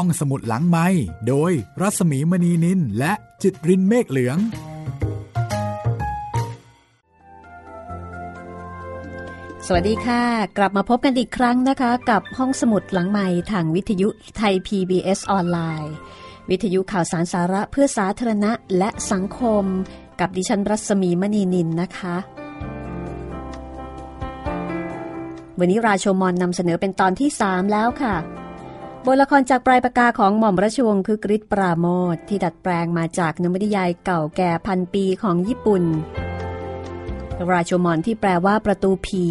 ห้องสมุดหลังไม้โดยรัสมีมณีนินและจิตรินเมฆเหลือง สวัสดีค่ะ กลับมาพบกันอีกครั้งนะคะ กับห้องสมุดหลังใหม่ทางวิทยุไทย PBS ออนไลน์ วิทยุข่าวสารสาระเพื่อสาธารณะและสังคม กับดิฉันรัศมีมณีนินนะคะวันนี้ราโชมอนนำเสนอเป็นตอนที่ 3 แล้วค่ะ บทละครจากปลายปากกาของหม่อมราชวงศ์คือกริชปราโมทที่ดัดแปลงมาจากนวนิยายเก่าแก่พันปีของญี่ปุ่น ราโชมอนที่แปลว่าประตูผี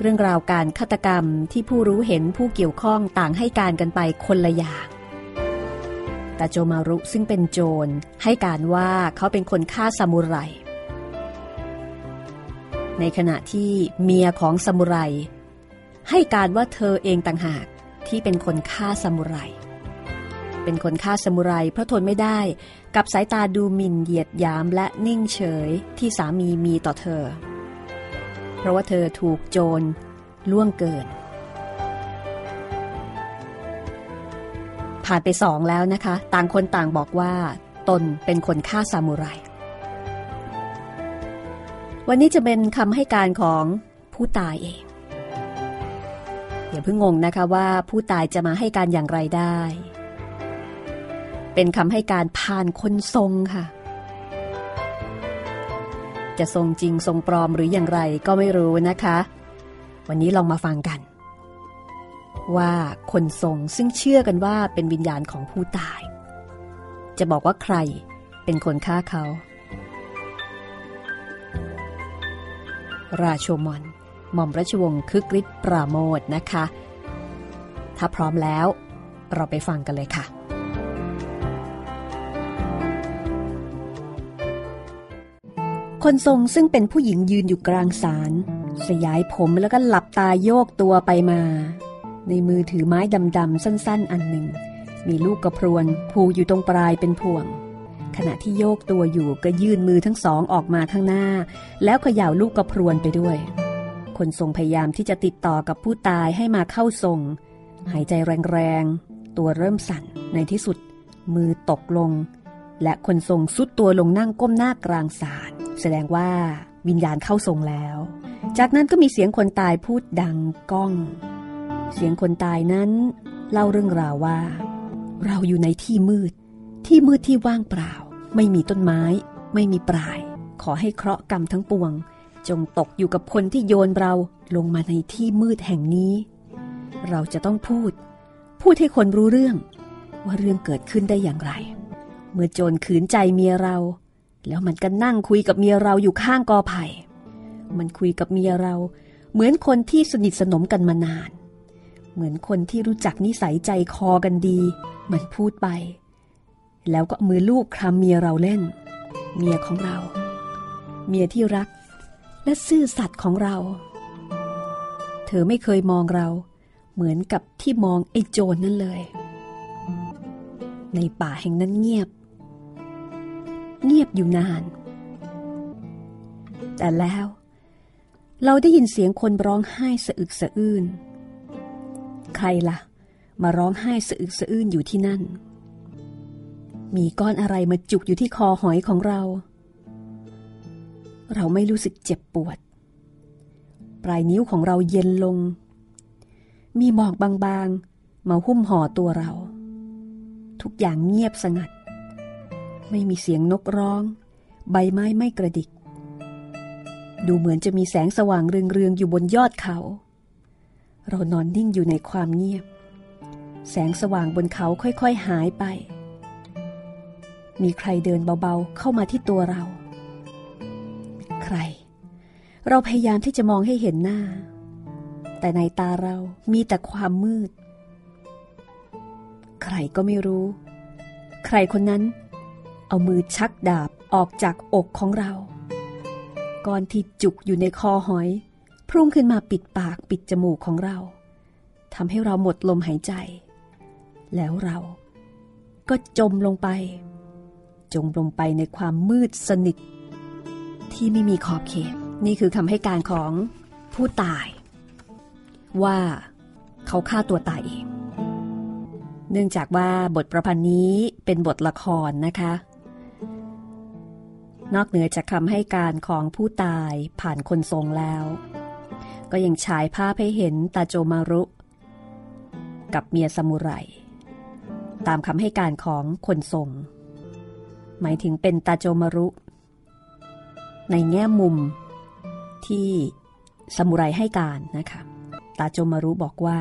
เรื่องราวการฆาตกรรมที่ผู้รู้เห็นผู้เกี่ยวข้องต่างให้การกันไปคนละอย่างแต่โจมารุซึ่งเป็นโจรให้การว่าเขาเป็นคนฆ่าซามูไร ในขณะที่เมียของซามูไรให้การว่าเธอเองต่างหาก ที่เป็นคนฆ่าซามูไร เป็นคนฆ่าซามูไรเพราะทนไม่ได้กับสายตาดูหมิ่นเหยียดยามและนิ่งเฉยที่สามีมีต่อเธอ เพราะว่าเธอถูกโจรล่วงเกิน ผ่านไปสองแล้วนะคะ ต่างคนต่างบอกว่าตนเป็นคนฆ่าซามูไร วันนี้จะเป็นคำให้การของผู้ตายเอง อย่าเพิ่งงงนะคะว่าผู้ตายจะมาให้การอย่างไรได้ เป็นคำให้การผ่านคนทรงค่ะ จะทรงจริงทรงปลอมหรืออย่างไรก็ไม่รู้นะคะ วันนี้ลองมาฟังกัน ว่าคนทรงซึ่งเชื่อกันว่าเป็นวิญญาณของผู้ตาย จะบอกว่าใครเป็นคนฆ่าเขา ราโชมอน หม่อมราชวงศ์คึกฤทธิ์ปราโมทนะคะ ถ้าพร้อมแล้ว เราไปฟังกันเลยค่ะ คนทรงซึ่งเป็นผู้หญิงยืนอยู่กลางศาลสยายผมแล้วก็หลับตาโยกตัวไปมา ในมือถือไม้ดำๆสั้นๆ อันหนึ่ง มีลูกกระพรวนผูอยู่ตรงปลายเป็นพวงขณะที่โยกตัวอยู่ก็ยื่นมือทั้งสองออกมาข้างหน้า แล้วเขย่าลูกกระพรวนไปด้วย คนทรงพยายามที่จะติดต่อกับผู้ตายให้มาเข้าทรง หายใจแรงๆ ตัวเริ่มสั่น ในที่สุด มือตกลง และคนทรงสุดตัวลงนั่งก้มหน้ากลางศาลแสดงว่าวิญญาณเข้าทรงแล้ว จากนั้นก็มีเสียงคนตายพูดดังก้อง เสียงคนตายนั้น เล่าเรื่องราวว่า เราอยู่ในที่มืด ที่มืดที่ว่างเปล่า ไม่มีต้นไม้ ไม่มีปลาย ขอให้เคราะห์กรรมทั้งปวง จงตกอยู่กับคนที่โยนเราลงมาในที่มืดแห่งนี้ เราจะต้องพูด พูดให้คนรู้เรื่อง ว่าเรื่องเกิดขึ้นได้อย่างไร เมื่อโจรขืนใจเมียเรา แล้วมันก็นั่งคุยกับเมียเราอยู่ข้างกอไผ่ มันคุยกับเมียเรา เหมือนคนที่สนิทสนมกันมานาน เหมือนคนที่รู้จักนิสัยใจคอกันดี มันพูดไป แล้วก็มือลูกคลำเมียเราเล่น เมียของเรา เมียที่รัก และซื่อสัตย์ของเรา เธอไม่เคยมองเรา เหมือนกับที่มองไอ้โจรนนั่นเลย ในป่าแห่งนั้นเงียบ เงียบอยู่นาน แต่แล้ว เราได้ยินเสียงคนร้องไห้สะอึกสะอื้น ใครละ่ะ มาร้องไห้สะอึกสะอื้นอยู่ที่นั่น มีก้อนอะไรมาจุกอยู่ที่คอหอยของเราเเราไม่รู้สึกเจ็บปวด ปลายนิ้วของเราเย็นลง มีหมอกบางๆ มาหุ้มห่อตัวเรา ทุกอย่างเงียบสงัด ไม่มีเสียงนกร้อง ใบไม้ไม่กระดิก ดูเหมือนจะมีแสงสว่างเรืองๆ อยู่บนยอดเขา เรานอนนิ่งอยู่ในความเงียบ แสงสว่างบนเขาค่อยๆหายไป มีใครเดินเบาๆเข้ามาที่ตัวเรา ใคร เราพยายามที่จะมองให้เห็นหน้า แต่ในตาเรามีแต่ความมืด ใครก็ไม่รู้ ใครคนนั้น เอามือชักดาบออกจากอกของเราก้อนที่จุกอยู่ในคอหอย พุ่งขึ้นมาปิดปากปิดจมูกของเราทำให้เราหมดลมหายใจ แล้วเราก็จมลงไป จมลงไปในความมืดสนิท ที่ไม่มีขอบเขต นี่คือคำให้การของผู้ตาย ว่าเขาฆ่าตัวตายเอง เนื่องจากว่าบทประพันธ์นี้เป็นบทละครนะคะ นอกเหนือจากคำให้การของผู้ตายผ่านคนทรงแล้ว ก็ยังฉายภาพให้เห็นตาโจมารุ กับเมียสมุไรตามคำให้การของคนทรงหมายถึงเป็นตาโจมารุ ในแง่มุมที่สมุไรให้การนะคะ ตาโจมารุบอกว่า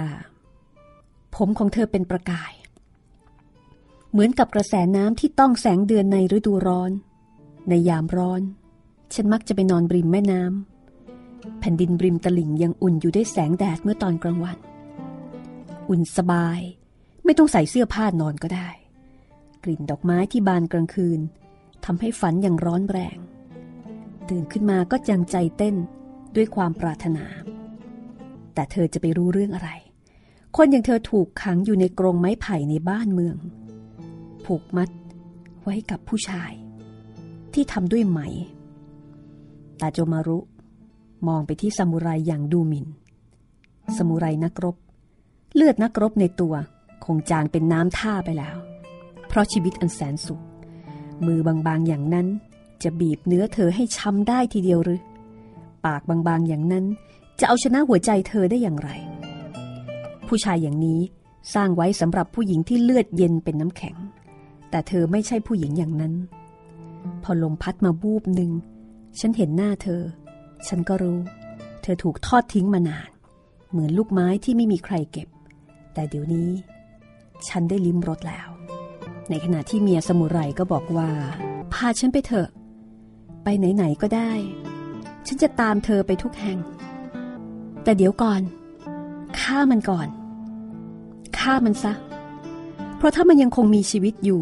ผมของเธอเป็นประกาย เหมือนกับกระแสน้ำที่ต้องแสงเดือนในฤดูร้อน ในยามร้อน ฉันมักจะไปนอนบริมแม่น้ำแผ่นดินบริมตลิ่งยังอุ่นอยู่ด้วยแสงแดดเมื่อตอนกลางวัน อุ่นสบาย ไม่ต้องใส่เสื้อผ้านอนก็ได้ กลิ่นดอกไม้ที่บานกลางคืนทำให้ฝันอย่างร้อนแรง ตื่นขึ้นมาก็ยังใจเต้นด้วยความปรารถนา แต่เธอจะไปรู้เรื่องอะไร คนอย่างเธอถูกขังอยู่ในกรงไม้ไผ่ในบ้านเมือง ผูกมัดไว้กับผู้ชาย ที่ทำด้วยไหม ตาโจมารุ มองไปที่ซามูไรอย่างดูหมิน่นซามูไรนักรบ เลือดนักรบในตัวคงจางเป็นน้ำท่าไปแล้ว เพราะชีวิตอันแสนสุข มือบางๆอย่างนั้น จะบีบเนื้อเธอให้ช้ำได้ทีเดียวหรือ ปากบางๆอย่างนั้นจะเอาชนะหัวใจเธอได้อย่างไร ผู้ชายอย่างนี้สร้างไว้สำหรับผู้หญิงที่เลือดเย็นเป็นน้ำแข็ง แต่เธอไม่ใช่ผู้หญิงอย่างนั้น พอลมพัดมาบูบหนึ่ง ฉันเห็นหน้าเธอ ฉันก็รู้ เธอถูกทอดทิ้งมานาน เหมือนลูกไม้ที่ไม่มีใครเก็บ แต่เดี๋ยวนี้ ฉันได้ลิ้มรสแล้ว ในขณะที่เมียสมุไรก็บอกว่า พาฉันไปเถอะ ไปไหนๆก็ได้ ฉันจะตามเธอไปทุกแห่ง แต่เดี๋ยวก่อนฆ่ามันก่อนฆ่ามันซะ เพราะถ้ามันยังคงมีชีวิตอยู่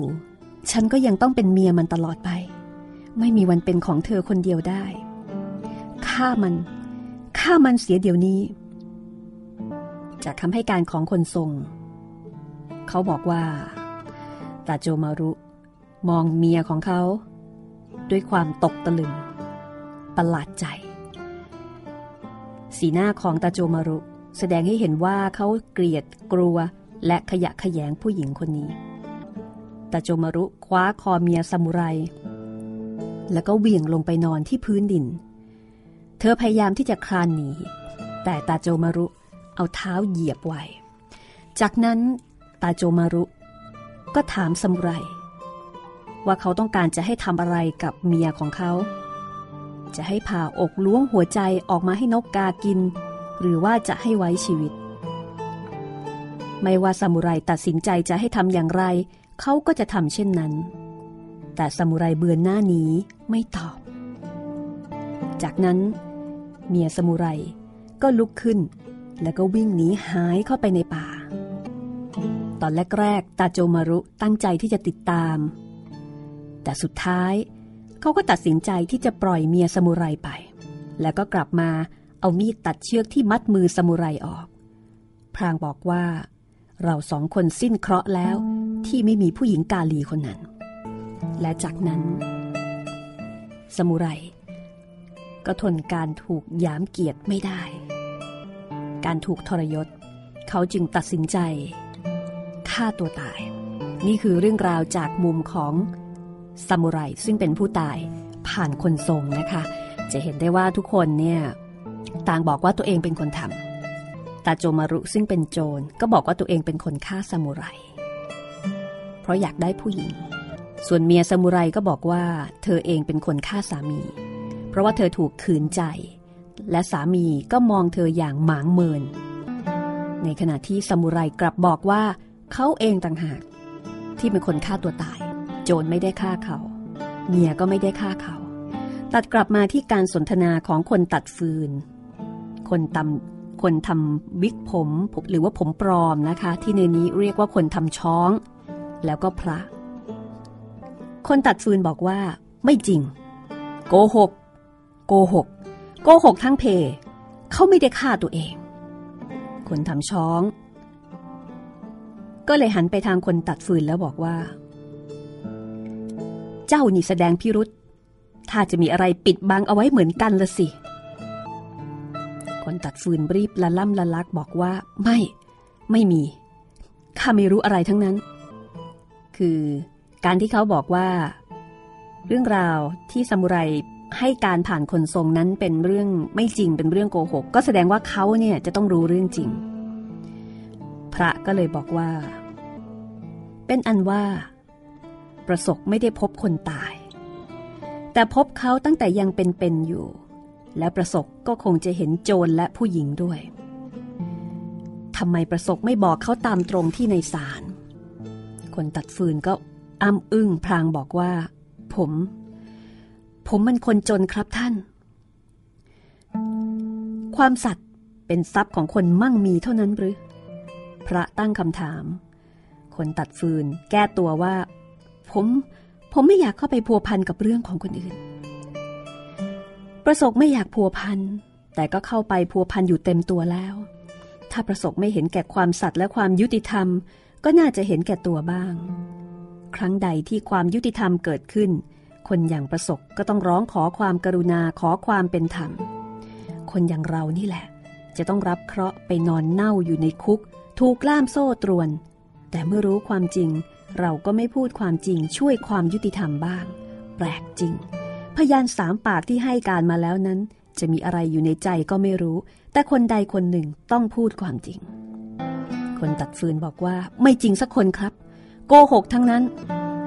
ฉันก็ยังต้องเป็นเมียมันตลอดไป ไม่มีวันเป็นของเธอคนเดียวได้ฆ่ามันฆ่ามันเสียเดี๋ยวนี้ จากคำให้การของคนทรง เขาบอกว่าตาโจมารุ มองเมียของเขา ด้วยความตกตะลึง ประหลาดใจ สีหน้าของตาโจมารุ แสดงให้เห็นว่าเขาเกลียดกลัวและขยะขยงผู้หญิงคนนี้ตาโจมารุคว้าคอเมียซามูไร แล้วก็เหวี่ยงลงไปนอนที่พื้นดิน เธอพยายามที่จะคลานหนี แต่ตาโจมารุเอาเท้าเหยียบไว้ จากนั้นตาโจมารุก็ถามซามูไร ว่าเขาต้องการจะให้ทำอะไรกับเมียของเขา จะให้ผ่าอกล้วงหัวใจออกมาให้นกกากิน หรือว่าจะให้ไว้ชีวิต ไม่ว่าซามูไรตัดสินใจจะให้ทำอย่างไร เขาก็จะทำเช่นนั้น แต่ซามูไรเบือนหน้านี้ไม่ตอบ จากนั้น เมียซามูไรก็ลุกขึ้น แล้วก็วิ่งหนีหายเข้าไปในป่า ตอนแรกๆตาโจมารุตั้งใจที่จะติดตาม แต่สุดท้าย เขาก็ตัดสินใจที่จะปล่อยเมียซามูไรไป แล้วก็กลับมาเอามีดตัดเชือกที่มัดมือซามูไรออก พรางบอกว่า เราสองคนสิ้นเคราะห์แล้วที่ไม่มีผู้หญิงกาลีคนนั้น และจากนั้นซามูไรก็ทนการถูกยามเกียรติไม่ได้ การถูกทรยศ เขาจึงตัดสินใจฆ่าตัวตาย นี่คือเรื่องราวจากมุมของ ซามูไรซึ่งเป็นผู้ตายผ่านคนทรงนะคะ จะเห็นได้ว่าทุกคนเนี่ยต่างบอกว่าตัวเองเป็นคนทำตาโจมารุซึ่งเป็นโจรก็บอกว่าตัวเองเป็นคนฆ่าซามูไร เพราะอยากได้ผู้หญิง ส่วนเมียซามูไรก็บอกว่าเธอเองเป็นคนฆ่าสามี เพราะว่าเธอถูกขืนใจ และสามีก็มองเธออย่างหมางเมิน ในขณะที่ซามูไรกลับบอกว่าเขาเองต่างหากที่เป็นคนฆ่าตัวตาย โจรไม่ได้ฆ่าเขา เมียก็ไม่ได้ฆ่าเขา ตัดกลับมาที่การสนทนาของคนตัดฟืน คนตำคนทำวิกผม หรือว่าผมปลอมนะคะ ที่ในนี้เรียกว่าคนทำช้อง แล้วก็พระ คนตัดฟืนบอกว่าไม่จริง โกหก โกหก โกหกทั้งเพ เขาไม่ได้ฆ่าตัวเอง คนทำช้อง ก็เลยหันไปทางคนตัดฟืนแล้วบอกว่า เจ้านี่แสดงพิรุษถ้าจะมีอะไรปิดบังเอาไว้เหมือนกันละสิ คนตัดฟืนรีบละล่ำละลักบอกว่า ไม่ ไม่มี ข้าไม่รู้อะไรทั้งนั้น คือการที่เขาบอกว่า เรื่องราวที่ซามูไรให้การผ่านคนทรงนั้นเป็นเรื่องไม่จริงเป็นเรื่องโกหก ก็แสดงว่าเขาเนี่ยจะต้องรู้เรื่องจริง พระก็เลยบอกว่า เป็นอันว่า ประสบไม่ได้พบคนตาย แต่พบเขาตั้งแต่ยังเป็นๆอยู่ และประสบก็คงจะเห็นโจรและผู้หญิงด้วยทำไมประสบไม่บอกเขาตามตรงที่ในศาลคนตัดฟืนก็อ้ำอึ้งพลางบอกว่า ผม ผมมันคนจนครับท่าน ความสัตย์เป็นทรัพย์ของคนมั่งมีเท่านั้นหรือ พระตั้งคำถาม คนตัดฟืนแก้ตัวว่า ผม ผมไม่อยากเข้าไปพัวพันกับเรื่องของคนอื่น ประสบไม่อยากพัวพัน แต่ก็เข้าไปพัวพันอยู่เต็มตัวแล้ว ถ้าประสบไม่เห็นแก่ความสัตย์และความยุติธรรม ก็น่าจะเห็นแก่ตัวบ้าง ครั้งใดที่ความยุติธรรมเกิดขึ้น คนอย่างประสบก็ต้องร้องขอความกรุณาขอความเป็นธรรม คนอย่างเรานี่แหละ จะต้องรับเคราะห์ไปนอนเน่าอยู่ในคุก ถูกล่ามโซ่ตรวน แต่เมื่อรู้ความจริง เราก็ไม่พูดความจริงช่วยความยุติธรรมบ้าง แปลกจริง พยานสามปากที่ให้การมาแล้วนั้น จะมีอะไรอยู่ในใจก็ไม่รู้ แต่คนใดคนหนึ่งต้องพูดความจริง คนตัดฟืนบอกว่าไม่จริงสักคนครับ โกหกทั้งนั้น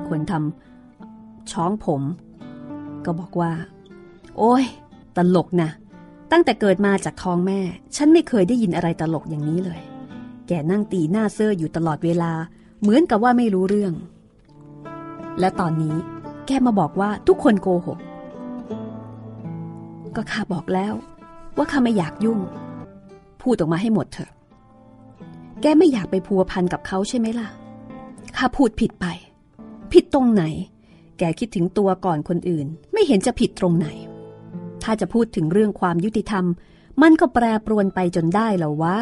คนทำช้องผม ก็บอกว่า โอ้ย ตลกนะตั้งแต่เกิดมาจากท้องแม่ ฉันไม่เคยได้ยินอะไรตลกอย่างนี้เลย แกนั่งตีหน้าเซออยู่ตลอดเวลา เหมือนกับว่าไม่รู้เรื่อง และตอนนี้แกมาบอกว่าทุกคนโกหก ก็ข้าบอกแล้วว่าข้าไม่อยากยุ่ง พูดออกมาให้หมดเถอะ แกไม่อยากไปพัวพันกับเขาใช่ไหมล่ะ ข้าพูดผิดไป ผิดตรงไหน แกคิดถึงตัวก่อนคนอื่น ไม่เห็นจะผิดตรงไหน ถ้าจะพูดถึงเรื่องความยุติธรรม มันก็แปรปรวนไปจนได้แล้วว่า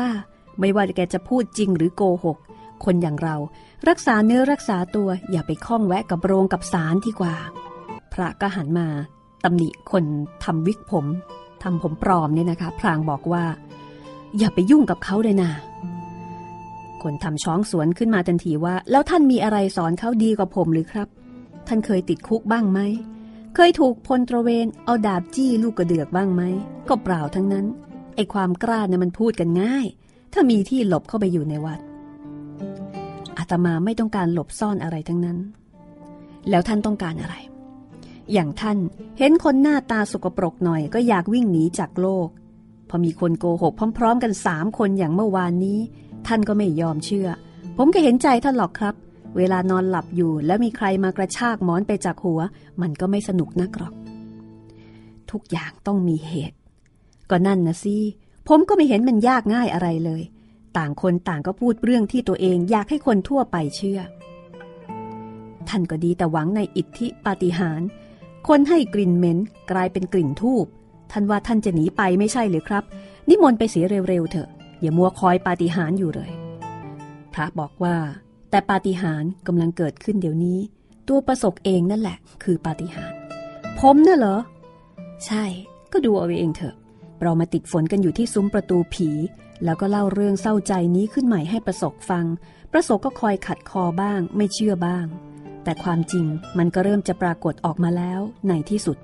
ไม่ว่าแกจะพูดจริงหรือโกหก คนอย่างเรา รักษาเนื้อรักษาตัวอย่าไปคล้องแวะกับโรงกับสารดีกว่า พระก็หันมาตำหนิคนทำวิกผมทำผมปลอมเนี่ยนะคะพลางบอกว่า อย่าไปยุ่งกับเขาเลยนะคนทำช้องสวนขึ้นมาทันทีว่า แล้วท่านมีอะไรสอนเขาดีกว่าผมหรือครับ ท่านเคยติดคุกบ้างไหม เคยถูกพลตระเวนเอาดาบจี้ลูกกระเดือกบ้างไหม ก็เปล่าทั้งนั้นไอความกล้าเนี่ยมันพูดกันง่าย ถ้ามีที่หลบเข้าไปอยู่ในวัด ตมาไม่ต้องการหลบซ่อนอะไรทั้งนั้น แล้วท่านต้องการอะไร อย่างท่านเห็นคนหน้าตาสกปรกหน่อยก็อยากวิ่งหนีจากโลก พอมีคนโกหกพร้อม ๆ กันสามคนอย่างเมื่อวานนี้ ท่านก็ไม่ยอมเชื่อ ผมก็เห็นใจท่านหรอกครับ เวลานอนหลับอยู่แล้วมีใครมากระชากหมอนไปจากหัว มันก็ไม่สนุกนักหรอก ทุกอย่างต้องมีเหตุ ก็นั่นนะสิผมก็ไม่เห็นมันยากง่ายอะไรเลย ต่างคนต่างก็พูดเรื่องที่ตัวเองอยากให้คนทั่วไปเชื่อ ท่านก็ดีแต่หวังในอิทธิปาฏิหาริย์คนให้กลิ่นเหม็นกลายเป็นกลิ่นทูบท่านว่าท่านจะหนีไปไม่ใช่หรือครับ นิมนต์ไปเสียเร็วๆเถอะ อย่ามัวคอยปาฏิหาริย์อยู่เลย พระบอกว่า แต่ปาฏิหาริย์กำลังเกิดขึ้นเดี๋ยวนี้ ตัวประสบเองนั่นแหละ คือปาฏิหาริย์ผมน่ะเหรอ ใช่ ก็ดูเอาเองเถอะ เรามาติดฝนกันอยู่ที่ซุ้มประตูผี แล้วก็เล่าเรื่องเศร้าใจนี้ขึ้นใหม่ให้ประสบฟัง ประสบก็คอยขัดคอบ้าง ไม่เชื่อบ้าง แต่ความจริงมันก็เริ่มจะปรากฏออกมาแล้วในที่สุด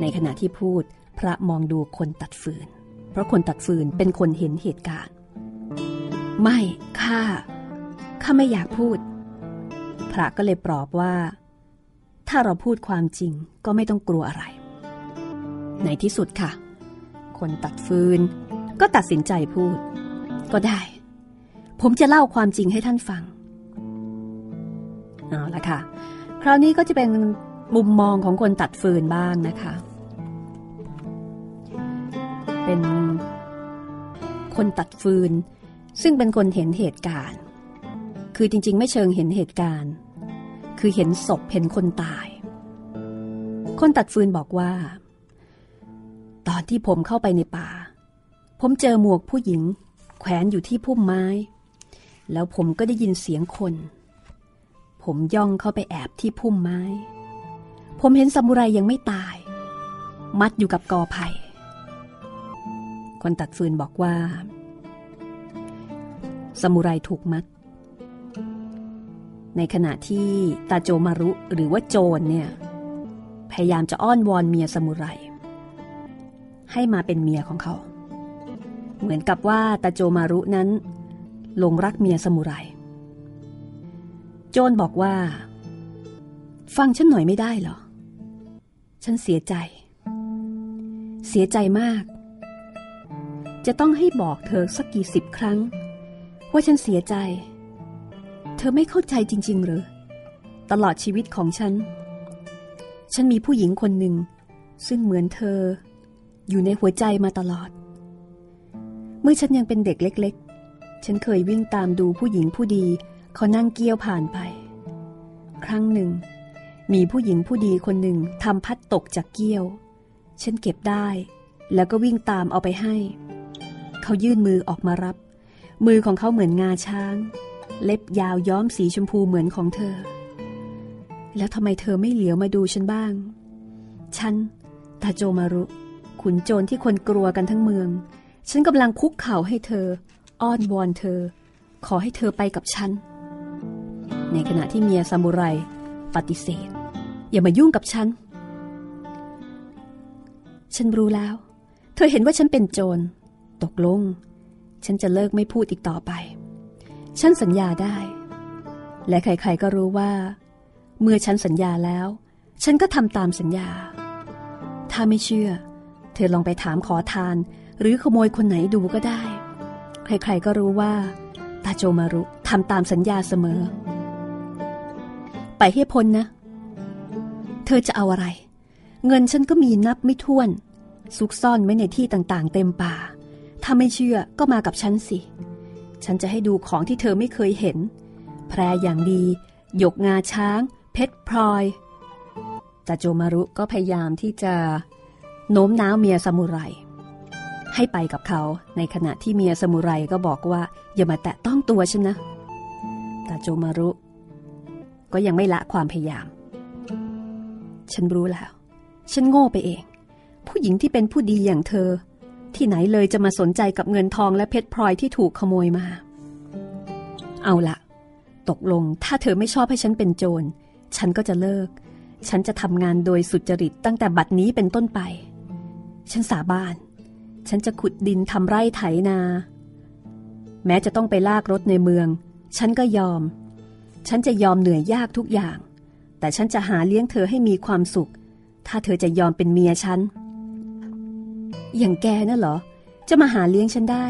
ในขณะที่พูดพระมองดูคนตัดฟืน เพราะคนตัดฟืนเป็นคนเห็นเหตุการณ์ ไม่ข้าข้าไม่อยากพูด พระก็เลยปลอบว่า ถ้าเราพูดความจริงก็ไม่ต้องกลัวอะไร ในที่สุดค่ะ คนตัดฟืน ก็ตัดสินใจพูด ก็ได้ ผมจะเล่าความจริงให้ท่านฟัง เอาละค่ะ คราวนี้ก็จะเป็นมุมมองของคนตัดฟืนบ้างนะคะ เป็นคนตัดฟืน ซึ่งเป็นคนเห็นเหตุการณ์ คือจริง ๆ ไม่เชิงเห็นเหตุการณ์ คือเห็นศพเห็นคนตาย คนตัดฟืนบอกว่า ตอนที่ผมเข้าไปในป่า ผมเจอหมวกผู้หญิง แขวนอยู่ที่พุ่มไม้ แล้วผมก็ได้ยินเสียงคน ผมย่องเข้าไปแอบที่พุ่มไม้ ผมเห็นซามูไรยังไม่ตาย มัดอยู่กับกอไผ่คนตัดฟืนบอกว่าซามูไรถูกมัด ในขณะที่ตาโจมารุหรือว่าโจรเนี่ยพยายามจะอ้อนวอนเมียสมุไรให้มาเป็นเมียของเขา เหมือนกับว่าตาโจมารุนั้นหลงรักเมียสมุไร โจรบอกว่า ฟังฉันหน่อยไม่ได้เหรอ ฉันเสียใจ เสียใจมาก จะต้องให้บอกเธอสักกี่สิบครั้ง ว่าฉันเสียใจ เธอไม่เข้าใจจริง ๆ หรือ ตลอดชีวิตของฉัน ฉันมีผู้หญิงคนหนึ่ง ซึ่งเหมือนเธออยู่ในหัวใจมาตลอด เมื่อฉันยังเป็นเด็กเล็ก ๆ ฉันเคยวิ่งตามดูผู้หญิงผู้ดีเขานั่งเกี้ยวผ่านไป ครั้งหนึ่ง มีผู้หญิงผู้ดีคนหนึ่งทำพัดตกจากเกี้ยว ฉันเก็บได้ แล้วก็วิ่งตามเอาไปให้ เขายื่นมือออกมารับ มือของเขาเหมือนงาช้าง เล็บยาวย้อมสีชมพูเหมือนของเธอ แล้วทำไมเธอไม่เหลียวมาดูฉันบ้าง ฉันตาโจมารุ ขุนโจรที่คนกลัวกันทั้งเมือง ฉันกำลังคุกเข่าให้เธอ อ้อนวอนเธอ ขอให้เธอไปกับฉัน ในขณะที่เมียซามูไรปฏิเสธ อย่ามายุ่งกับฉัน ฉันรู้แล้ว เธอเห็นว่าฉันเป็นโจร ตกลง ฉันจะเลิกไม่พูดอีกต่อไป ฉันสัญญาได้ และใครๆก็รู้ว่า เมื่อฉันสัญญาแล้ว ฉันก็ทำตามสัญญา ถ้าไม่เชื่อ เธอลองไปถามขอทาน หรือขโมยคนไหนดูก็ได้ ใครๆก็รู้ว่าตาโจมารุทำตามสัญญาเสมอ ไปให้พ้นนะ เธอจะเอาอะไร เงินฉันก็มีนับไม่ถ้วน ซุกซ่อนไว้ในที่ต่างๆ เต็มป่า ถ้าไม่เชื่อก็มากับฉันสิ ฉันจะให้ดูของที่เธอไม่เคยเห็น แพรอย่างดี หยกงาช้าง เพชรพลอยตาโจมารุก็พยายามที่จะโน้มน้าวเมียซามูไร ให้ไปกับเขา ในขณะที่เมียซามูไรก็บอกว่า อย่ามาแตะต้องตัวฉันนะตาโจมารุ ก็ยังไม่ละความพยายาม ฉันรู้แล้ว ฉันโง่ไปเอง ผู้หญิงที่เป็นผู้ดีอย่างเธอ ที่ไหนเลยจะมาสนใจกับเงินทองและเพชรพลอยที่ถูกขโมยมา เอาละตกลงถ้าเธอไม่ชอบให้ฉันเป็นโจร ฉันก็จะเลิก ฉันจะทำงานโดยสุจริตตั้งแต่บัดนี้เป็นต้นไป ฉันสาบาน ฉันจะขุดดินทำไร่ไถนา แม้จะต้องไปลากรถในเมือง ฉันก็ยอม ฉันจะยอมเหนื่อยยากทุกอย่าง แต่ฉันจะหาเลี้ยงเธอให้มีความสุข ถ้าเธอจะยอมเป็นเมียฉัน อย่างแกน่ะเหรอ จะมาหาเลี้ยงฉันได้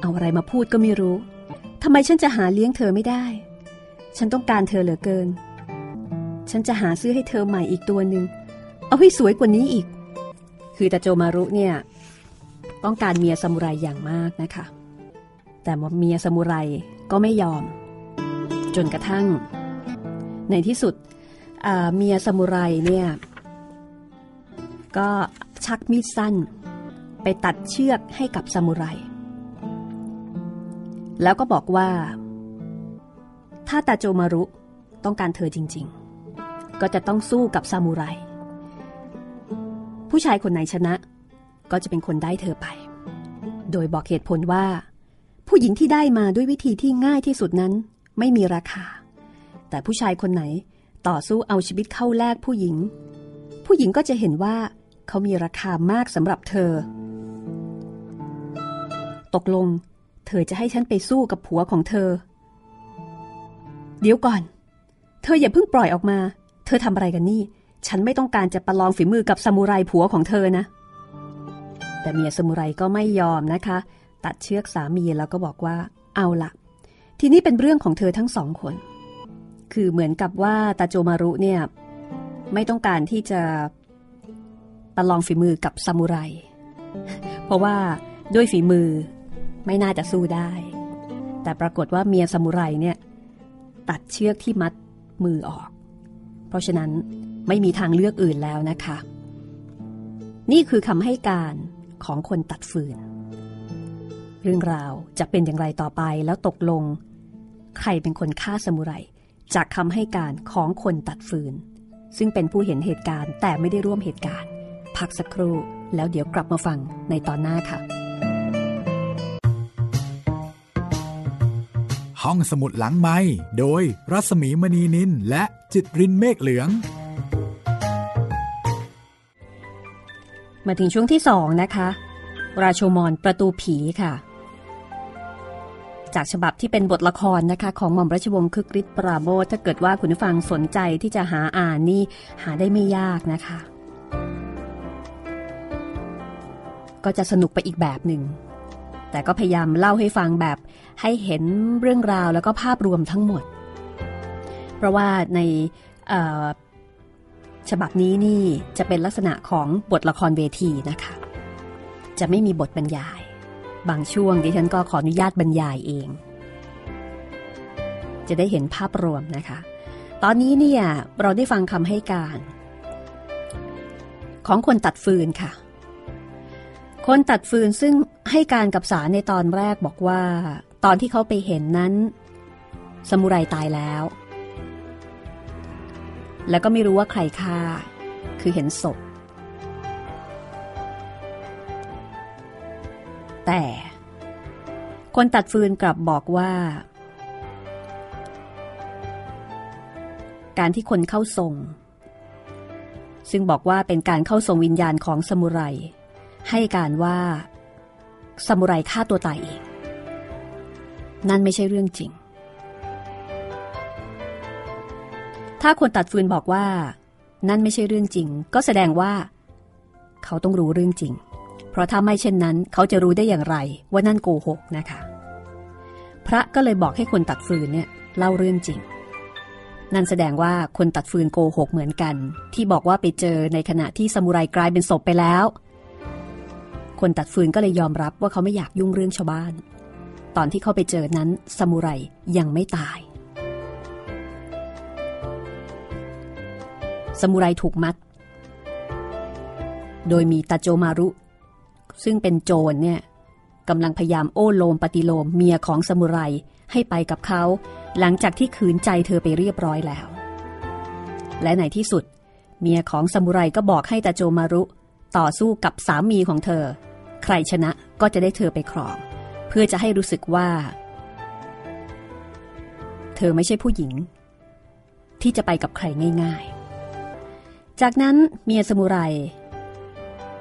เอาอะไรมาพูดก็ไม่รู้ทำไมฉันจะหาเลี้ยงเธอไม่ได้ ฉันต้องการเธอเหลือเกิน ฉันจะหาซื้อให้เธอใหม่อีกตัวหนึ่ง เอาให้สวยกว่านี้อีก คือตาโจมารุเนี่ย ต้องการเมียซามูไรอย่างมากนะคะ แต่เมียซามูไรก็ไม่ยอม จนกระทั่ง ในที่สุดเมียซามูไรเนี่ยก็ชักมีดสั้น ไปตัดเชือกให้กับซามูไร แล้วก็บอกว่า ถ้าตาโจมารุต้องการเธอจริง ๆ ก็จะต้องสู้กับซามูไร ผู้ชายคนไหนชนะ ก็จะเป็นคนได้เธอไป โดยบอกเหตุผลว่า ผู้หญิงที่ได้มาด้วยวิธีที่ง่ายที่สุดนั้น ไม่มีราคา แต่ผู้ชายคนไหนต่อสู้เอาชีวิตเข้าแลกผู้หญิง ผู้หญิงก็จะเห็นว่าเขามีราคามากสำหรับเธอ ตกลง เธอจะให้ฉันไปสู้กับผัวของเธอ เดี๋ยวก่อน เธออย่าเพิ่งปล่อยออกมา เธอทำอะไรกันนี่ ฉันไม่ต้องการจะประลองฝีมือกับซามูไรผัวของเธอนะ แต่เมียซามูไรก็ไม่ยอมนะคะ ตัดเชือกสามีแล้วก็บอกว่าเอาละทีนี้เป็นเรื่องของเธอทั้งสองคน คือเหมือนกับว่าตาโจมารุเนี่ยไม่ต้องการที่จะประลองฝีมือกับซามูไร เพราะว่าด้วยฝีมือไม่น่าจะสู้ได้ แต่ปรากฏว่าเมียซามูไรเนี่ยตัดเชือกที่มัดมือออก เพราะฉะนั้นไม่มีทางเลือกอื่นแล้วนะคะ นี่คือคำให้การ ของคนตัดฟืน เรื่องราวจะเป็นอย่างไรต่อไปแล้วตกลง ใครเป็นคนฆ่าซามูไรจากคำให้การของคนตัดฟืน ซึ่งเป็นผู้เห็นเหตุการณ์แต่ไม่ได้ร่วมเหตุการณ์ พักสักครู่แล้วเดี๋ยวกลับมาฟังในตอนหน้าค่ะ ห้องสมุดหลังไม้โดยรัสมีมณีนินและจิตรินเมฆเหลือง มาถึงช่วงที่สองนะคะ ราโชมอนประตูผีค่ะ จากฉบับที่เป็นบทละครนะคะ ของหม่อมราชวงศ์คึกฤทธิ์ปราโมทถ้าเกิดว่าคุณผู้ฟังสนใจที่จะหาอ่านนี่หาได้ไม่ยากนะคะ ก็จะสนุกไปอีกแบบหนึ่ง แต่ก็พยายามเล่าให้ฟังแบบให้เห็นเรื่องราวแล้วก็ภาพรวมทั้งหมด เพราะว่าใน ฉบับนี้นี่จะเป็นลักษณะของบทละครเวทีนะคะ จะไม่มีบทบรรยาย บางช่วงดิฉันก็ขออนุญาตบรรยายเอง จะได้เห็นภาพรวมนะคะ ตอนนี้เนี่ยเราได้ฟังคำให้การ ของคนตัดฟืนค่ะ คนตัดฟืนซึ่งให้การกับสารในตอนแรกบอกว่า ตอนที่เขาไปเห็นนั้น สมุไรตายแล้ว แล้วก็ไม่รู้ว่าใครฆ่า คือเห็นศพ แต่ คนตัดฟืนกลับบอกว่า การที่คนเข้าทรง ซึ่งบอกว่าเป็นการเข้าทรงวิญญาณของสมุไร ให้การว่าสมุไรฆ่าตัวตายเอง นั่นไม่ใช่เรื่องจริง ถ้าคนตัดฟืนบอกว่า นั่นไม่ใช่เรื่องจริง ก็แสดงว่า เขาต้องรู้เรื่องจริง เพราะถ้าไม่เช่นนั้น เขาจะรู้ได้อย่างไร ว่านั่นโกหกนะคะ พระก็เลยบอกให้คนตัดฟืนเนี่ยเล่าเรื่องจริง นั่นแสดงว่าคนตัดฟืนโกหกเหมือนกัน ที่บอกว่าไปเจอในขณะที่สมุไรกลายเป็นศพไปแล้ว คนตัดฟืนก็เลยยอมรับว่าเขาไม่อยากยุ่งเรื่องชาวบ้าน ตอนที่เขาไปเจอนั้นสมุไรยังไม่ตาย สมุไรถูกมัด โดยมีตาโจมารุ ซึ่งเป็นโจรเนี่ยกำลังพยายามโอ้โลมปฏิโลมเมียของสมุไรให้ไปกับเขา หลังจากที่ขืนใจเธอไปเรียบร้อยแล้ว และในที่สุด เมียของสมุไรก็บอกให้ตาโจมารุ ต่อสู้กับสามีของเธอ ใครชนะก็จะได้เธอไปครอง เพื่อจะให้รู้สึกว่า เธอไม่ใช่ผู้หญิง ที่จะไปกับใครง่าย จากนั้นเมียสมุไร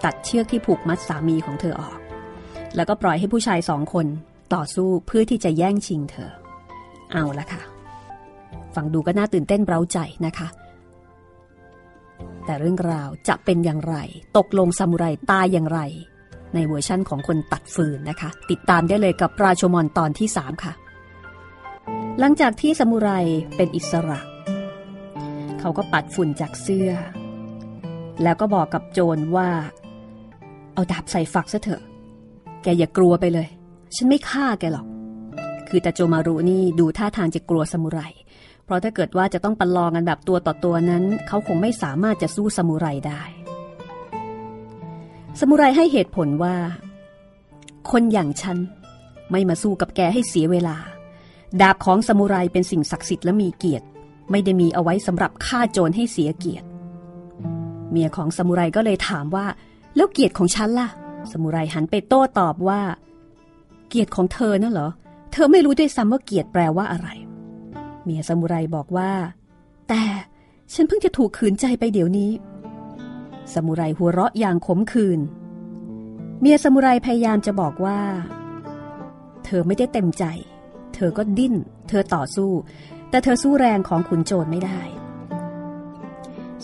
ตัดเชือกที่ผูกมัดสามีของเธอออก แล้วก็ปล่อยให้ผู้ชายสองคนต่อสู้เพื่อที่จะแย่งชิงเธอ เอาละค่ะ ฟังดูก็น่าตื่นเต้นเร้าใจนะคะ แต่เรื่องราวจะเป็นอย่างไร ตกลงซามูไรตายอย่างไร ในเวอร์ชั่นของคนตัดฟืนนะคะ ติดตามได้เลยกับราชมอนตอนที่ 3 ค่ะ หลังจากที่ซามูไรเป็นอิสระ เขาก็ปัดฝุ่นจากเสื้อ แล้วก็บอกกับโจรว่า เอาดาบใส่ฝักซะเถอะ แกอย่ากลัวไปเลย ฉันไม่ฆ่าแกหรอก คือแต่โจมารุนี่ดูท่าทางจะกลัวสมุไร เพราะถ้าเกิดว่าจะต้องประลองกันแบบตัวต่อตัวนั้น เขาคงไม่สามารถจะสู้สมุไรได้ สมุไรให้เหตุผลว่า คนอย่างฉันไม่มาสู้กับแกให้เสียเวลา ดาบของสมุไรเป็นสิ่งศักดิ์สิทธิ์และมีเกียรติ ไม่ได้มีเอาไว้สำหรับฆ่าโจรให้เสียเกียรติ เมียของสมุไรก็เลยถามว่า แล้วเกียรติของฉันล่ะ สมุไรหันไปโต้ตอบว่า เกียรติของเธอน่ะเหรอ เธอไม่รู้ด้วยซ้ำว่าเกียรติแปลว่าอะไร เมียสมุไรบอกว่า แต่ฉันเพิ่งจะถูกขืนใจไปเดี๋ยวนี้ สมุไรหัวเราะอย่างขมขื่นเมียสมุไรพยายามจะบอกว่า เธอไม่ได้เต็มใจ เธอก็ดิ้น เธอต่อสู้ แต่เธอสู้แรงของขุนโจรไม่ได้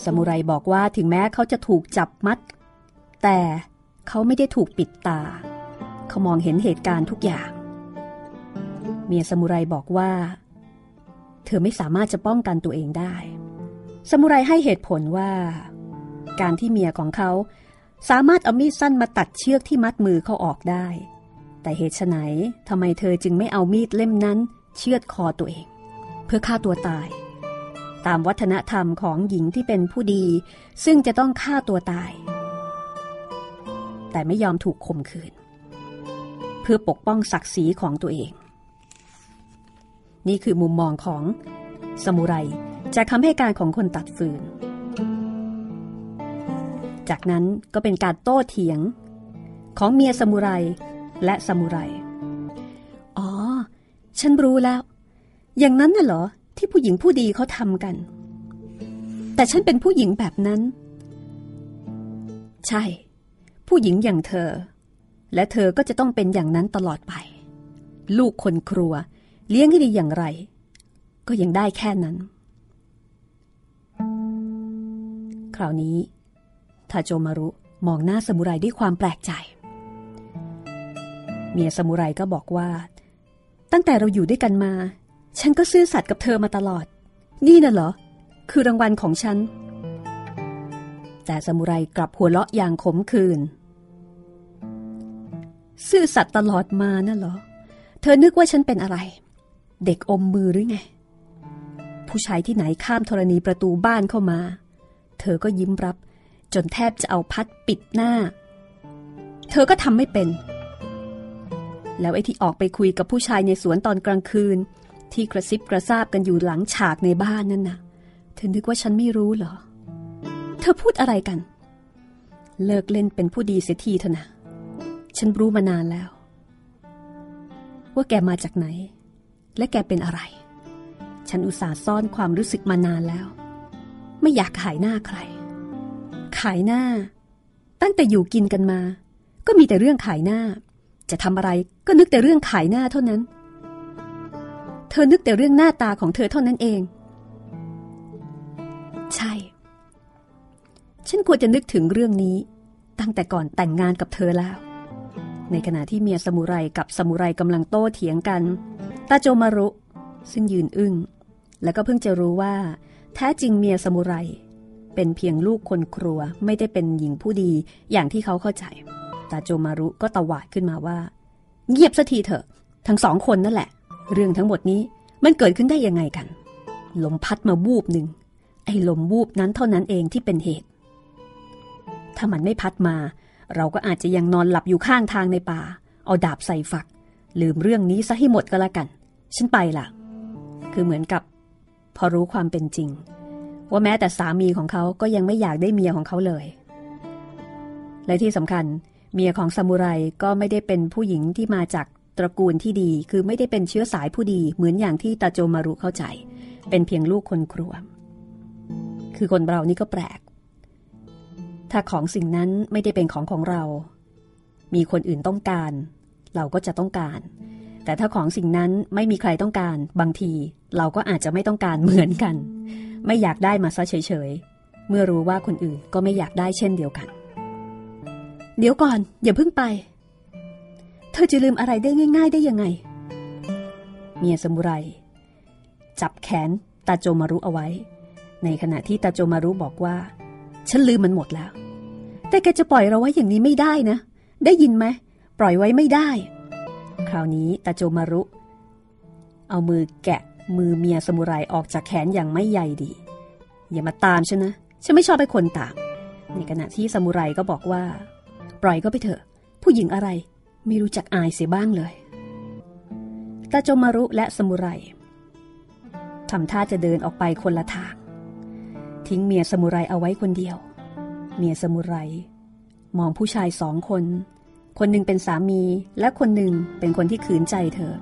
สมุไรบอกว่าถึงแม้เขาจะถูกจับมัด แต่เขาไม่ได้ถูกปิดตา เขามองเห็นเหตุการณ์ทุกอย่าง เมียสมุไรบอกว่า เธอไม่สามารถจะป้องกันตัวเองได้ สมุไรให้เหตุผลว่า การที่เมียของเขาสามารถเอามีดสั้นมาตัดเชือกที่มัดมือเขาออกได้ แต่เหตุไฉนทำไมเธอจึงไม่เอามีดเล่มนั้น เชือดคอตัวเอง เพื่อฆ่าตัวตาย ตามวัฒนธรรมของหญิงที่เป็นผู้ดี ซึ่งจะต้องฆ่าตัวตาย แต่ไม่ยอมถูกข่มขืน เพื่อปกป้องศักดิ์ศรีของตัวเอง นี่คือมุมมองของสมุไรจากคำให้การของคนตัดฟืน จากนั้นก็เป็นการโต้เถียงของเมียสมุไรและสมุไร อ๋อ ฉันรู้แล้ว อย่างนั้นน่ะเหรอ ที่ผู้หญิงผู้ดีเขาทำกัน แต่ฉันเป็นผู้หญิงแบบนั้น ใช่ ผู้หญิงอย่างเธอ และเธอก็จะต้องเป็นอย่างนั้นตลอดไป ลูกคนครัว เลี้ยงให้ดีอย่างไร ก็ยังได้แค่นั้น คราวนี้ทาโจมารุมองหน้าสมุไรด้วยความแปลกใจเมียสมุไรก็บอกว่า ตั้งแต่เราอยู่ด้วยกันมา ฉันก็ซื่อสัตย์กับเธอมาตลอด นี่น่ะเหรอ คือรางวัลของฉัน แต่สมุไรกลับหัวเราะอย่างขมขื่นซื่อสัตย์ตลอดมาน่ะเหรอ เธอนึกว่าฉันเป็นอะไร เด็กอมมือหรือไง ผู้ชายที่ไหนข้ามธรณีประตูบ้านเข้ามา เธอก็ยิ้มรับ จนแทบจะเอาพัดปิดหน้า เธอก็ทำไม่เป็น แล้วไอ้ที่ออกไปคุยกับผู้ชายในสวนตอนกลางคืน ที่กระซิบกระซาบกันอยู่หลังฉากในบ้านนั่นน่ะ เธอนึกว่าฉันไม่รู้เหรอ เธอพูดอะไรกัน เลิกเล่นเป็นผู้ดีเสียทีเถอะนะ ฉันรู้มานานแล้ว ว่าแกมาจากไหน และแกเป็นอะไร ฉันอุตส่าห์ซ่อนความรู้สึกมานานแล้ว ไม่อยากขายหน้าใคร ขายหน้า ตั้งแต่อยู่กินกันมา ก็มีแต่เรื่องขายหน้า จะทำอะไรก็นึกแต่เรื่องขายหน้าเท่านั้น เธอนึกแต่เรื่องหน้าตาของเธอเท่านั้นเอง ใช่ ฉันควรจะนึกถึงเรื่องนี้ ตั้งแต่ก่อนแต่งงานกับเธอแล้ว ในขณะที่เมียสมุไรกับสมุไรกำลังโต้เถียงกัน ตาโจมารุ ซึ่งยืนอึง้ง แล้วก็เพิ่งจะรู้ว่า แท้จริงเมียสมุไร เป็นเพียงลูกคนครัวไม่ได้เป็นหญิงผู้ดีอย่างที่เขาเข้าใจ ตาโจมารุก็ตวาดขึ้นมาว่า เงียบสักทีเถอะ ทั้งสองคนนั่นแหละ เรื่องทั้งหมดนี้มันเกิดขึ้นได้ยังไงกัน ลมพัดมาวูบหนึ่ง ไอ้ลมวูบนั้นเท่านั้นเองที่เป็นเหตุ ถ้ามันไม่พัดมา เราก็อาจจะยังนอนหลับอยู่ข้างทางในป่า เอาดาบใส่ฝัก ลืมเรื่องนี้ซะให้หมดก็แล้วกัน ฉันไปละคือเหมือนกับ พอรู้ความเป็นจริง ว่าแม้แต่สามีของเขาก็ยังไม่อยากได้เมียของเขาเลย และที่สำคัญ เมียของซามูไรก็ไม่ได้เป็นผู้หญิงที่มาจาก ตระกูลที่ดีคือไม่ได้เป็นเชื้อสายผู้ดีเหมือนอย่างที่ตาโจมารุเข้าใจ เป็นเพียงลูกคนครัว คือคนเรานี่ก็แปลก ถ้าของสิ่งนั้นไม่ได้เป็นของของเรา มีคนอื่นต้องการ เราก็จะต้องการ แต่ถ้าของสิ่งนั้นไม่มีใครต้องการ บางทีเราก็อาจจะไม่ต้องการเหมือนกัน ไม่อยากได้มาซะเฉยๆเมื่อรู้ว่าคนอื่นก็ไม่อยากได้เช่นเดียวกัน เดี๋ยวก่อนอย่าเพิ่งไป เธอจะลืมอะไรได้ง่าย ๆ ได้ยังไง เมียสมุไรจับแขนตาโจมารุเอาไว้ ในขณะที่ตาโจมารุบอกว่า ฉันลืมมันหมดแล้ว แต่แกจะปล่อยเราไว้อย่างนี้ไม่ได้นะ ได้ยินไหมปล่อยไว้ไม่ได้ คราวนี้ตาโจมารุ เอามือแกะมือเมียสมุไรออกจากแขนอย่างไม่ใยดี อย่ามาตามฉันนะ ฉันไม่ชอบให้คนตาม ในขณะที่สมุไรก็บอกว่า ปล่อยก็ไปเถอะ ผู้หญิงอะไร ไม่รู้จักอายเสียบ้างเลยตาโจมารุและสมุไรทำท่าจะเดินออกไปคนละทาง ทิ้งเมียสมุไรเอาไว้คนเดียว เมียสมุไร มองผู้ชายสองคน คนหนึ่งเป็นสามีและคนหนึ่งเป็นคนที่ขืนใจเธอ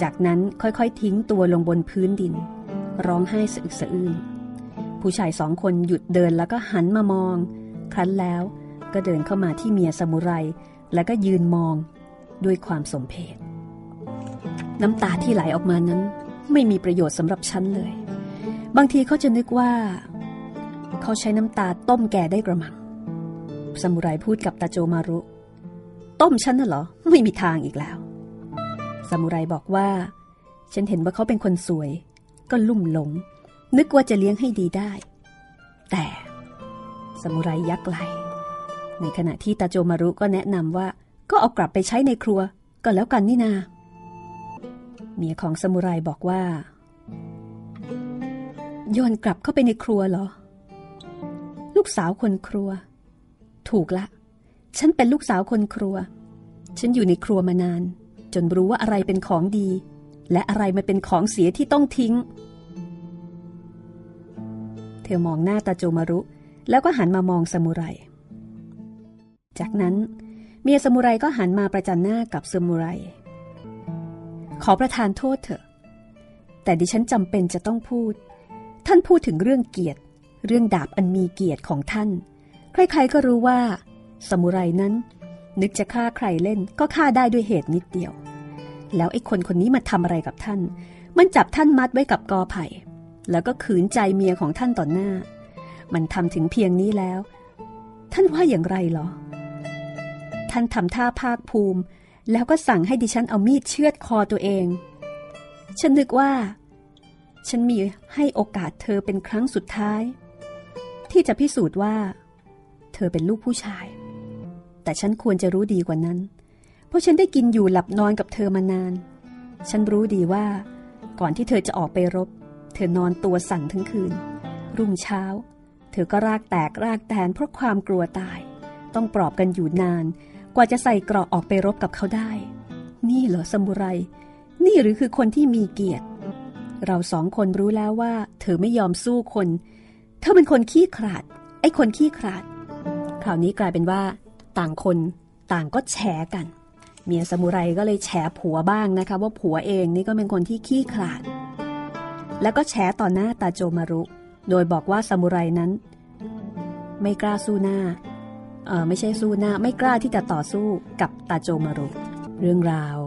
จากนั้นค่อยๆทิ้งตัวลงบนพื้นดิน ร้องไห้สะอึกสะอื้นผู้ชายสองคนหยุดเดินแล้วก็หันมามอง ครั้นแล้วก็เดินเข้ามาที่เมียสมุไร แล้วก็ยืนมองด้วยความสมเพชน้ำตาที่ไหลออกมานั้น ไม่มีประโยชน์สำหรับฉันเลย บางทีเขาจะนึกว่า เขาใช้น้ำตาต้มแกได้กระมังสมุไรพูดกับตาโจมารุ ต้มฉันน่ะเหรอ ไม่มีทางอีกแล้ว สมุไรบอกว่า ฉันเห็นว่าเขาเป็นคนสวย ก็ลุ่มหลง นึกว่าจะเลี้ยงให้ดีได้ แต่สมุไรยักไหล ในขณะที่ตาโจมารุก็แนะนำว่าก็เอากลับไปใช้ในครัวก็แล้วกันนี่นา เมียของสมุไรบอกว่า โยนกลับเข้าไปในครัวเหรอ ลูกสาวคนครัว ถูกละ ฉันเป็นลูกสาวคนครัว ฉันอยู่ในครัวมานาน จนรู้ว่าอะไรเป็นของดี และอะไรมันเป็นของเสียที่ต้องทิ้ง เธอมองหน้าตาโจมารุ แล้วก็หันมามองสมุไร จากนั้นเมียสมุไรก็หันมาประจันหน้ากับสมุไร ขอประทานโทษเถอะ แต่ดิฉันจำเป็นจะต้องพูด ท่านพูดถึงเรื่องเกียรติ เรื่องดาบอันมีเกียรติของท่าน ใครๆก็รู้ว่า สมุไรนั้น นึกจะฆ่าใครเล่นก็ฆ่าได้ด้วยเหตุนิดเดียว แล้วไอ้คนคนนี้มาทำอะไรกับท่าน มันจับท่านมัดไว้กับกอไผ่ แล้วก็ขืนใจเมียของท่านต่อหน้า มันทำถึงเพียงนี้แล้ว ท่านว่าอย่างไรหรอ ท่านทำท่าภาคภูมิ แล้วก็สั่งให้ดิฉันเอามีดเชือดคอตัวเอง ฉันนึกว่า ฉันมีให้โอกาสเธอเป็นครั้งสุดท้าย ที่จะพิสูจน์ว่า เธอเป็นลูกผู้ชาย แต่ฉันควรจะรู้ดีกว่านั้น เพราะฉันได้กินอยู่หลับนอนกับเธอมานาน ฉันรู้ดีว่า ก่อนที่เธอจะออกไปรบ เธอนอนตัวสั่นทั้งคืน รุ่งเช้า เธอก็รากแตกรากแตนเพราะความกลัวตาย ต้องปลอบกันอยู่นาน กว่าจะใส่เกราะออกไปรบกับเขาได้ นี่เหรอสมุไร นี่หรือคือคนที่มีเกียรติ เราสองคนรู้แล้วว่า เธอไม่ยอมสู้คน เธอเป็นคนขี้ขลาด ไอ้คนขี้ขลาด คราวนี้กลายเป็นว่า ต่างคนต่างก็แฉกัน เมียสมุไรก็เลยแฉผัวบ้างนะคะ ว่าผัวเองนี่ก็เป็นคนที่ขี้ขลาด แล้วก็แฉต่อหน้าตาโจมารุ โดยบอกว่าสมุไรนั้น ไม่กล้าสู้หน้า ไม่ใช่สู้หน้าไม่กล้าที่จะต่อสู้กับตาโจมารุ เรื่องราว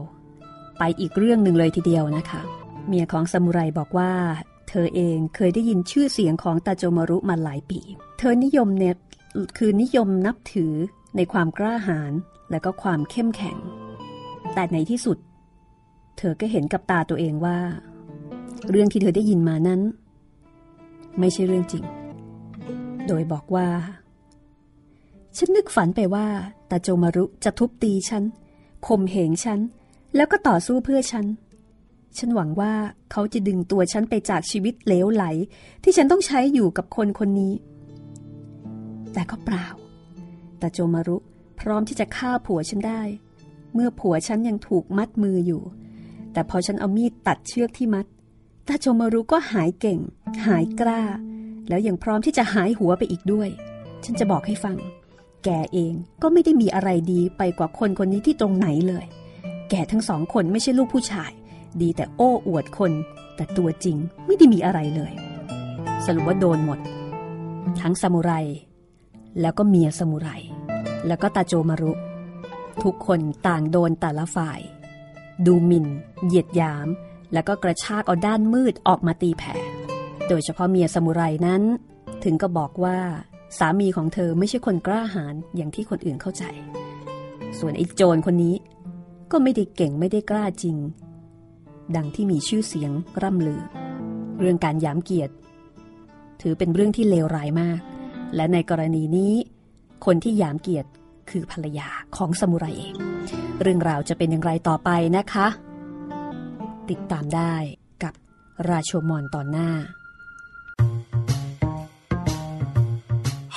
ไปอีกเรื่องหนึ่งเลยทีเดียวนะคะ เมียของสมุไรบอกว่า เธอเองเคยได้ยินชื่อเสียงของตาโจมารุมาหลายปี เธอนิยมเนี่ยคือนิยมนับถือในความกล้าหาญและก็ความเข้มแข็ง แต่ในที่สุด เธอก็เห็นกับตาตัวเองว่า เรื่องที่เธอได้ยินมานั้น ไม่ใช่เรื่องจริง โดยบอกว่า ฉันนึกฝันไปว่าตาโจมารุจะทุบตีฉันข่มเหงฉัน แล้วก็ต่อสู้เพื่อฉัน ฉันหวังว่าเขาจะดึงตัวฉันไปจากชีวิตเหลวไหล ที่ฉันต้องใช้อยู่กับคนคนนี้ แต่ก็เปล่าตาโจมารุพร้อมที่จะฆ่าผัวฉันได้ เมื่อผัวฉันยังถูกมัดมืออยู่ แต่พอฉันเอามีดตัดเชือกที่มัดตาโจมารุก็หายเก่ง หายกล้า แล้วยังพร้อมที่จะหายหัวไปอีกด้วย ฉันจะบอกให้ฟัง แกเองก็ไม่ได้มีอะไรดีไปกว่าคนคนนี้ที่ตรงไหนเลย แกทั้งสองคนไม่ใช่ลูกผู้ชาย ดีแต่โอ้อวดคน แต่ตัวจริงไม่ได้มีอะไรเลย สรุปว่าโดนหมด ทั้งซามูไร แล้วก็เมียซามูไร แล้วก็ตาโจมารุ ทุกคนต่างโดนแต่ละฝ่าย ดูหมิ่น เหยียดยาม แล้วก็กระชากเอาด้านมืดออกมาตีแผ่ โดยเฉพาะเมียซามูไรนั้น ถึงก็บอกว่า สามีของเธอไม่ใช่คนกล้าหาญอย่างที่คนอื่นเข้าใจ ส่วนไอ้โจรคนนี้ ก็ไม่ได้เก่งไม่ได้กล้าจริง ดังที่มีชื่อเสียงร่ำลือ เรื่องการยามเกียรติ ถือเป็นเรื่องที่เลวร้ายมาก และในกรณีนี้ คนที่ยามเกียรติคือภรรยาของสมุไรเอง เรื่องราวจะเป็นอย่างไรต่อไปนะคะ ติดตามได้กับราโชมอนตอนหน้า